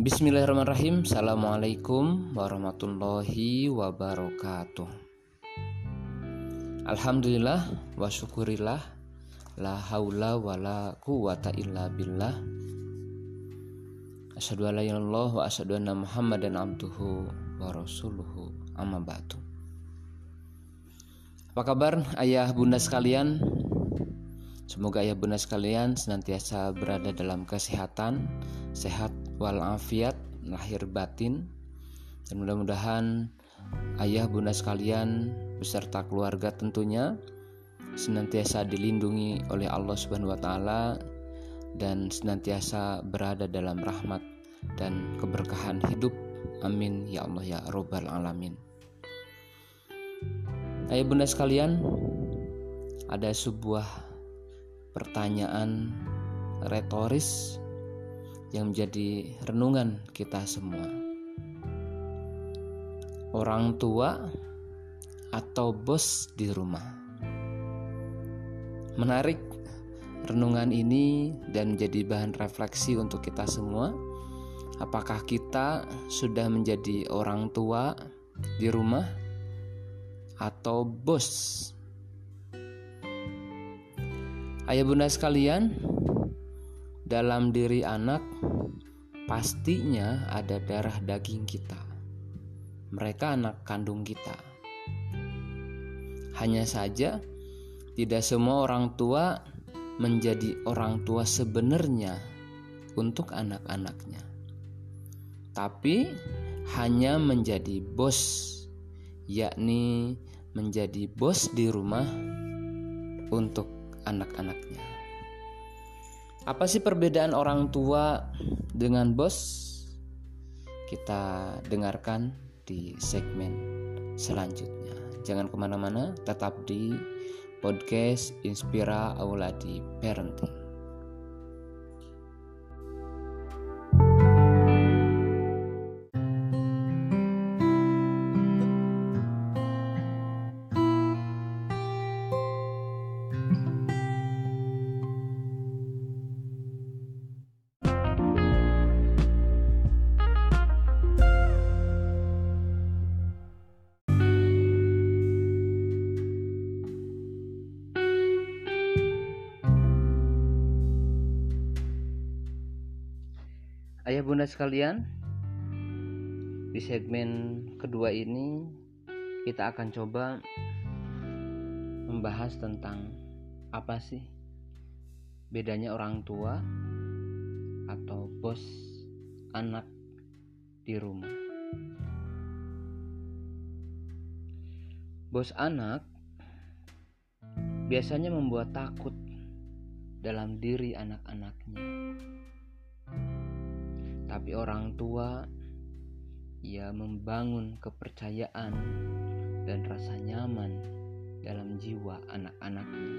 Bismillahirrahmanirrahim. Assalamualaikum warahmatullahi wabarakatuh. Alhamdulillah wa syukurillah. La haula wa la quwata illa billah. Asyadu ala wa asyadu anna muhammadan abduhu wa rasuluhu. Amma ba'du. Apa kabar ayah bunda sekalian? Semoga ayah bunda sekalian senantiasa berada dalam kesehatan, sehat walafiat, lahir batin, dan mudah-mudahan ayah bunda sekalian beserta keluarga tentunya senantiasa dilindungi oleh Allah Subhanahu wa taala dan senantiasa berada dalam rahmat dan keberkahan hidup. Amin ya Allah ya robbal alamin. Ayah bunda sekalian, ada sebuah pertanyaan retoris yang menjadi renungan kita semua. Orang tua atau bos di rumah. Menarik renungan ini dan menjadi bahan refleksi untuk kita semua. Apakah kita sudah menjadi orang tua di rumah atau bos Ayah bunda sekalian, dalam diri anak pastinya ada darah daging kita. Mereka anak kandung kita. Hanya saja tidak semua orang tua menjadi orang tua sebenarnya untuk anak-anaknya. Tapi hanya menjadi bos, yakni menjadi bos di rumah untuk anak-anaknya. Apa sih perbedaan orang tua dengan bos? Kita dengarkan di segmen selanjutnya. Jangan ke mana-mana, tetap di podcast Inspira Auladi Parenting. Ayah bunda sekalian, di segmen kedua ini kita akan coba membahas tentang apa sih bedanya orang tua atau bos anak di rumah. Bos anak biasanya membuat takut dalam diri anak-anaknya tapi orang tua ia membangun kepercayaan dan rasa nyaman dalam jiwa anak-anaknya.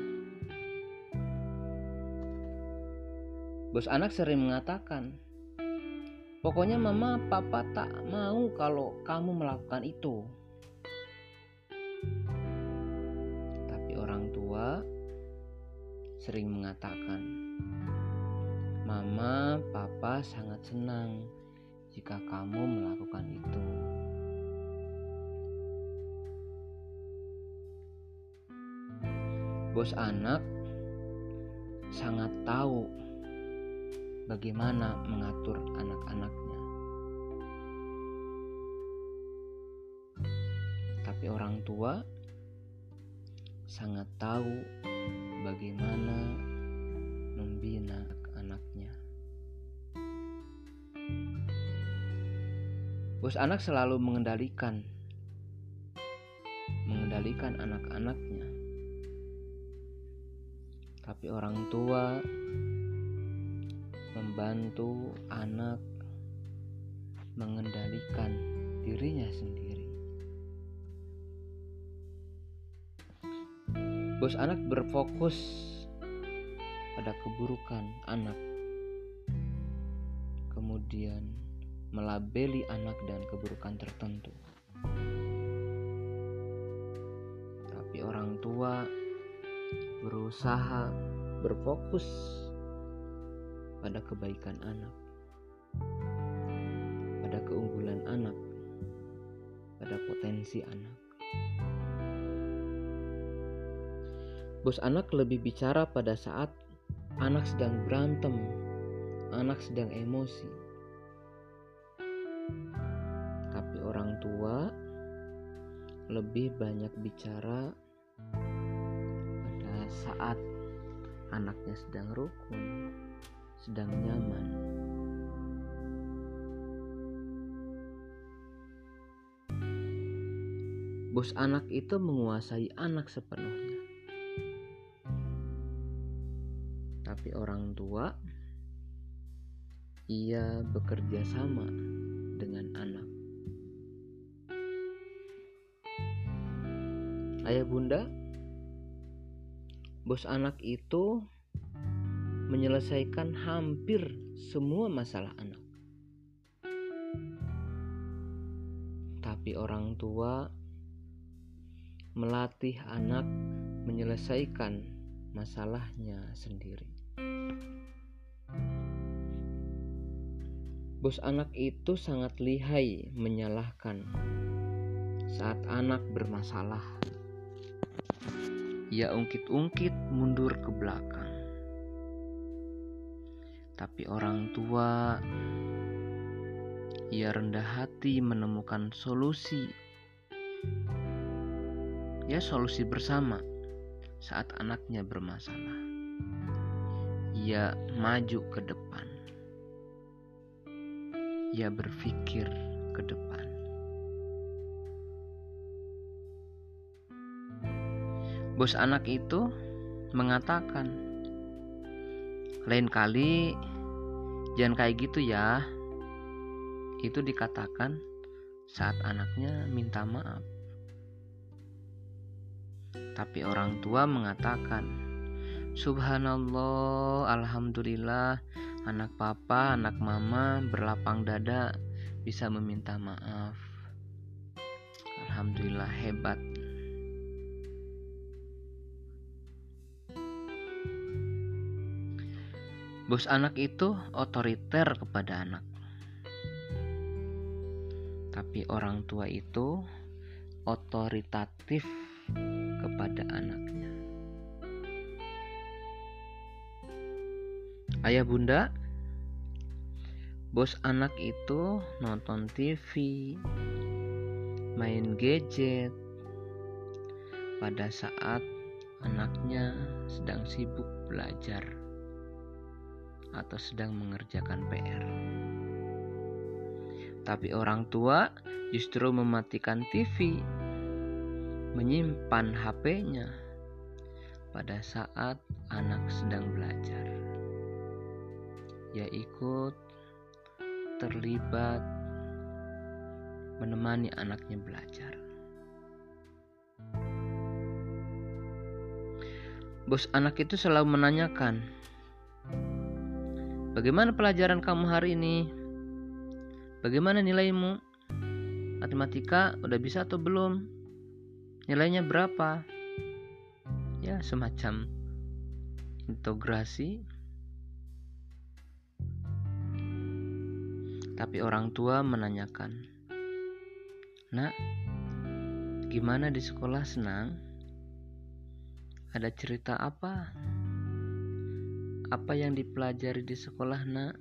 Bos anak sering mengatakan, "Pokoknya mama, papa tak mau kalau kamu melakukan itu." Tapi orang tua sering mengatakan, Mama, Papa sangat senang jika kamu melakukan itu. Bos anak sangat tahu bagaimana mengatur anak-anaknya. Tapi orang tua sangat tahu bagaimana membina Bos anak selalu mengendalikan mengendalikan anak-anaknya. Tapi orang tua membantu anak mengendalikan dirinya sendiri. Bos anak berfokus pada keburukan anak. Kemudian melabeli anak dan keburukan tertentu. Tapi orang tua berusaha berfokus pada kebaikan anak. pada keunggulan anak, pada potensi anak. Bos anak lebih bicara pada saat anak sedang berantem, anak sedang emosi. Tapi orang tua lebih banyak bicara pada saat anaknya sedang rukun, sedang nyaman. Bos anak itu menguasai anak sepenuhnya. Tapi orang tua ia bekerja sama dengan anak. Ayah bunda, bos anak itu menyelesaikan hampir semua masalah anak. Tapi orang tua melatih anak menyelesaikan masalahnya sendiri. Bos anak itu sangat lihai menyalahkan saat anak bermasalah. Ia ungkit-ungkit mundur ke belakang. Tapi orang tua, ia rendah hati menemukan solusi. Ya, solusi bersama saat anaknya bermasalah. Ia maju ke depan. Ia berpikir ke depan. Bos anak itu mengatakan, "Lain kali jangan kayak gitu ya." Itu dikatakan saat anaknya minta maaf. Tapi orang tua mengatakan, "Subhanallah, alhamdulillah, anak papa, anak mama berlapang dada bisa meminta maaf." Alhamdulillah hebat. Bos anak itu otoriter kepada anak. Tapi orang tua itu otoritatif kepada anaknya. Ayah bunda, bos anak itu nonton TV, main gadget pada saat anaknya sedang sibuk belajar atau sedang mengerjakan PR. Tapi orang tua justru mematikan TV, menyimpan HP-nya pada saat anak sedang belajar. Ia ikut terlibat menemani anaknya belajar. Bos anak itu selalu menanyakan, Bagaimana pelajaran kamu hari ini? Bagaimana nilaimu? Matematika udah bisa atau belum? Nilainya berapa? Ya, semacam integrasi. Tapi orang tua menanyakan, "Nak, gimana di sekolah senang? Ada cerita apa?" Apa yang dipelajari di sekolah, Nak?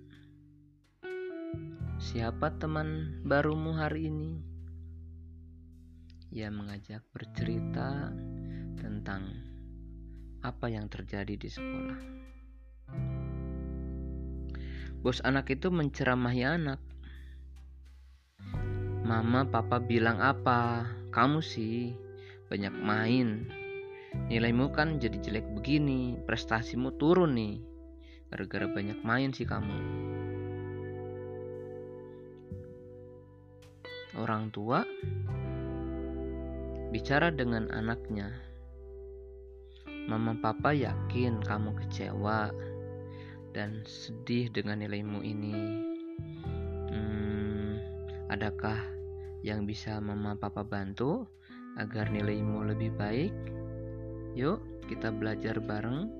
Siapa teman barumu hari ini? Ia mengajak bercerita tentang apa yang terjadi di sekolah. Bos anak itu menceramahi anak. Mama, papa bilang apa? Kamu sih banyak main. Nilaimu kan jadi jelek begini, prestasimu turun nih. Gara-gara banyak main sih kamu. Orang tua bicara dengan anaknya. Mama papa yakin kamu kecewa dan sedih dengan nilaimu ini. Hmm, adakah yang bisa mama papa bantu agar nilaimu lebih baik? Yuk, kita belajar bareng.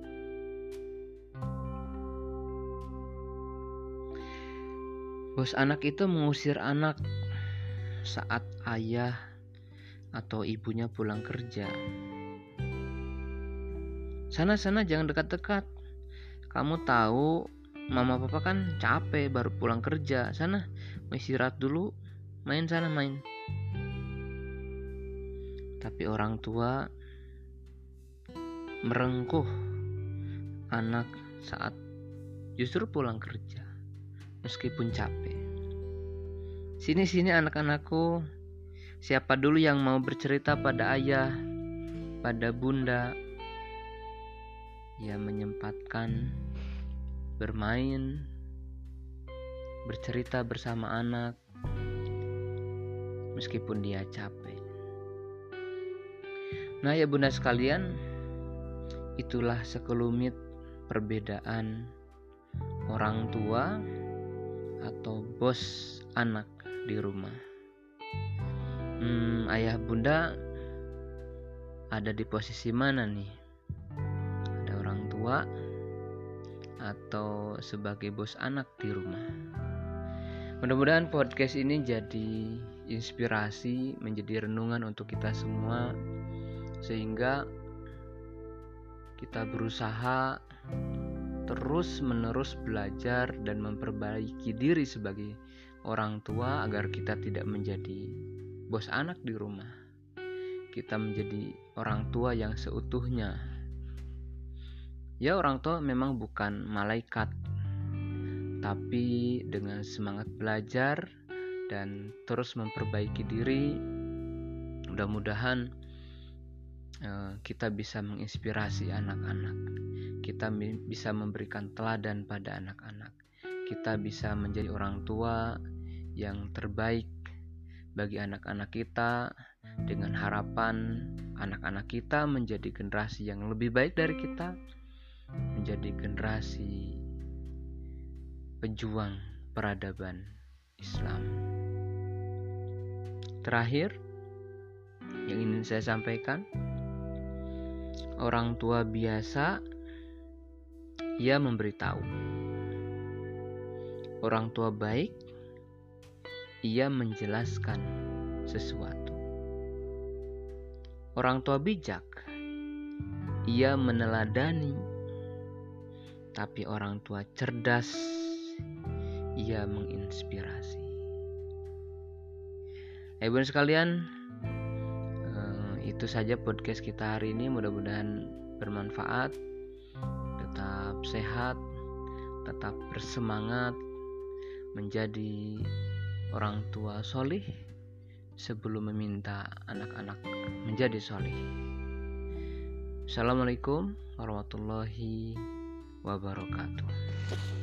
Bos anak itu mengusir anak saat ayah atau ibunya pulang kerja. Sana-sana jangan dekat-dekat. Kamu tahu mama papa kan capek baru pulang kerja. Sana istirahat dulu. Main sana main. Tapi orang tua merengkuh anak saat justru pulang kerja meskipun capek. Sini-sini anak-anakku, siapa dulu yang mau bercerita pada ayah, pada bunda, ia menyempatkan bermain, bercerita bersama anak, meskipun dia capek. Nah, ya bunda sekalian, itulah sekelumit perbedaan orang tua atau bos anak di rumah. Hmm, ayah bunda ada di posisi mana nih? Ada orang tua atau sebagai bos anak di rumah? Mudah-mudahan podcast ini jadi inspirasi, menjadi renungan untuk kita semua, sehingga kita berusaha terus-menerus belajar dan memperbaiki diri sebagai orang tua agar kita tidak menjadi bos anak di rumah. Kita menjadi orang tua yang seutuhnya. Ya, orang tua memang bukan malaikat, tapi dengan semangat belajar dan terus memperbaiki diri, mudah-mudahan uh, kita bisa menginspirasi anak-anak. Kita bisa memberikan teladan pada anak-anak. Kita bisa menjadi orang tua yang terbaik bagi anak-anak kita. Dengan harapan anak-anak kita menjadi generasi yang lebih baik dari kita. Menjadi generasi pejuang peradaban Islam. Terakhir yang ingin saya sampaikan orang tua biasa ia memberitahu Orang tua baik, ia menjelaskan sesuatu. Orang tua bijak, ia meneladani, tapi orang tua cerdas, ia menginspirasi. Ibu sekalian, eh, itu saja podcast kita hari ini. Mudah-mudahan bermanfaat. Tetap sehat, tetap bersemangat, menjadi orang tua solih sebelum meminta anak-anak menjadi solih. Assalamualaikum warahmatullahi wabarakatuh.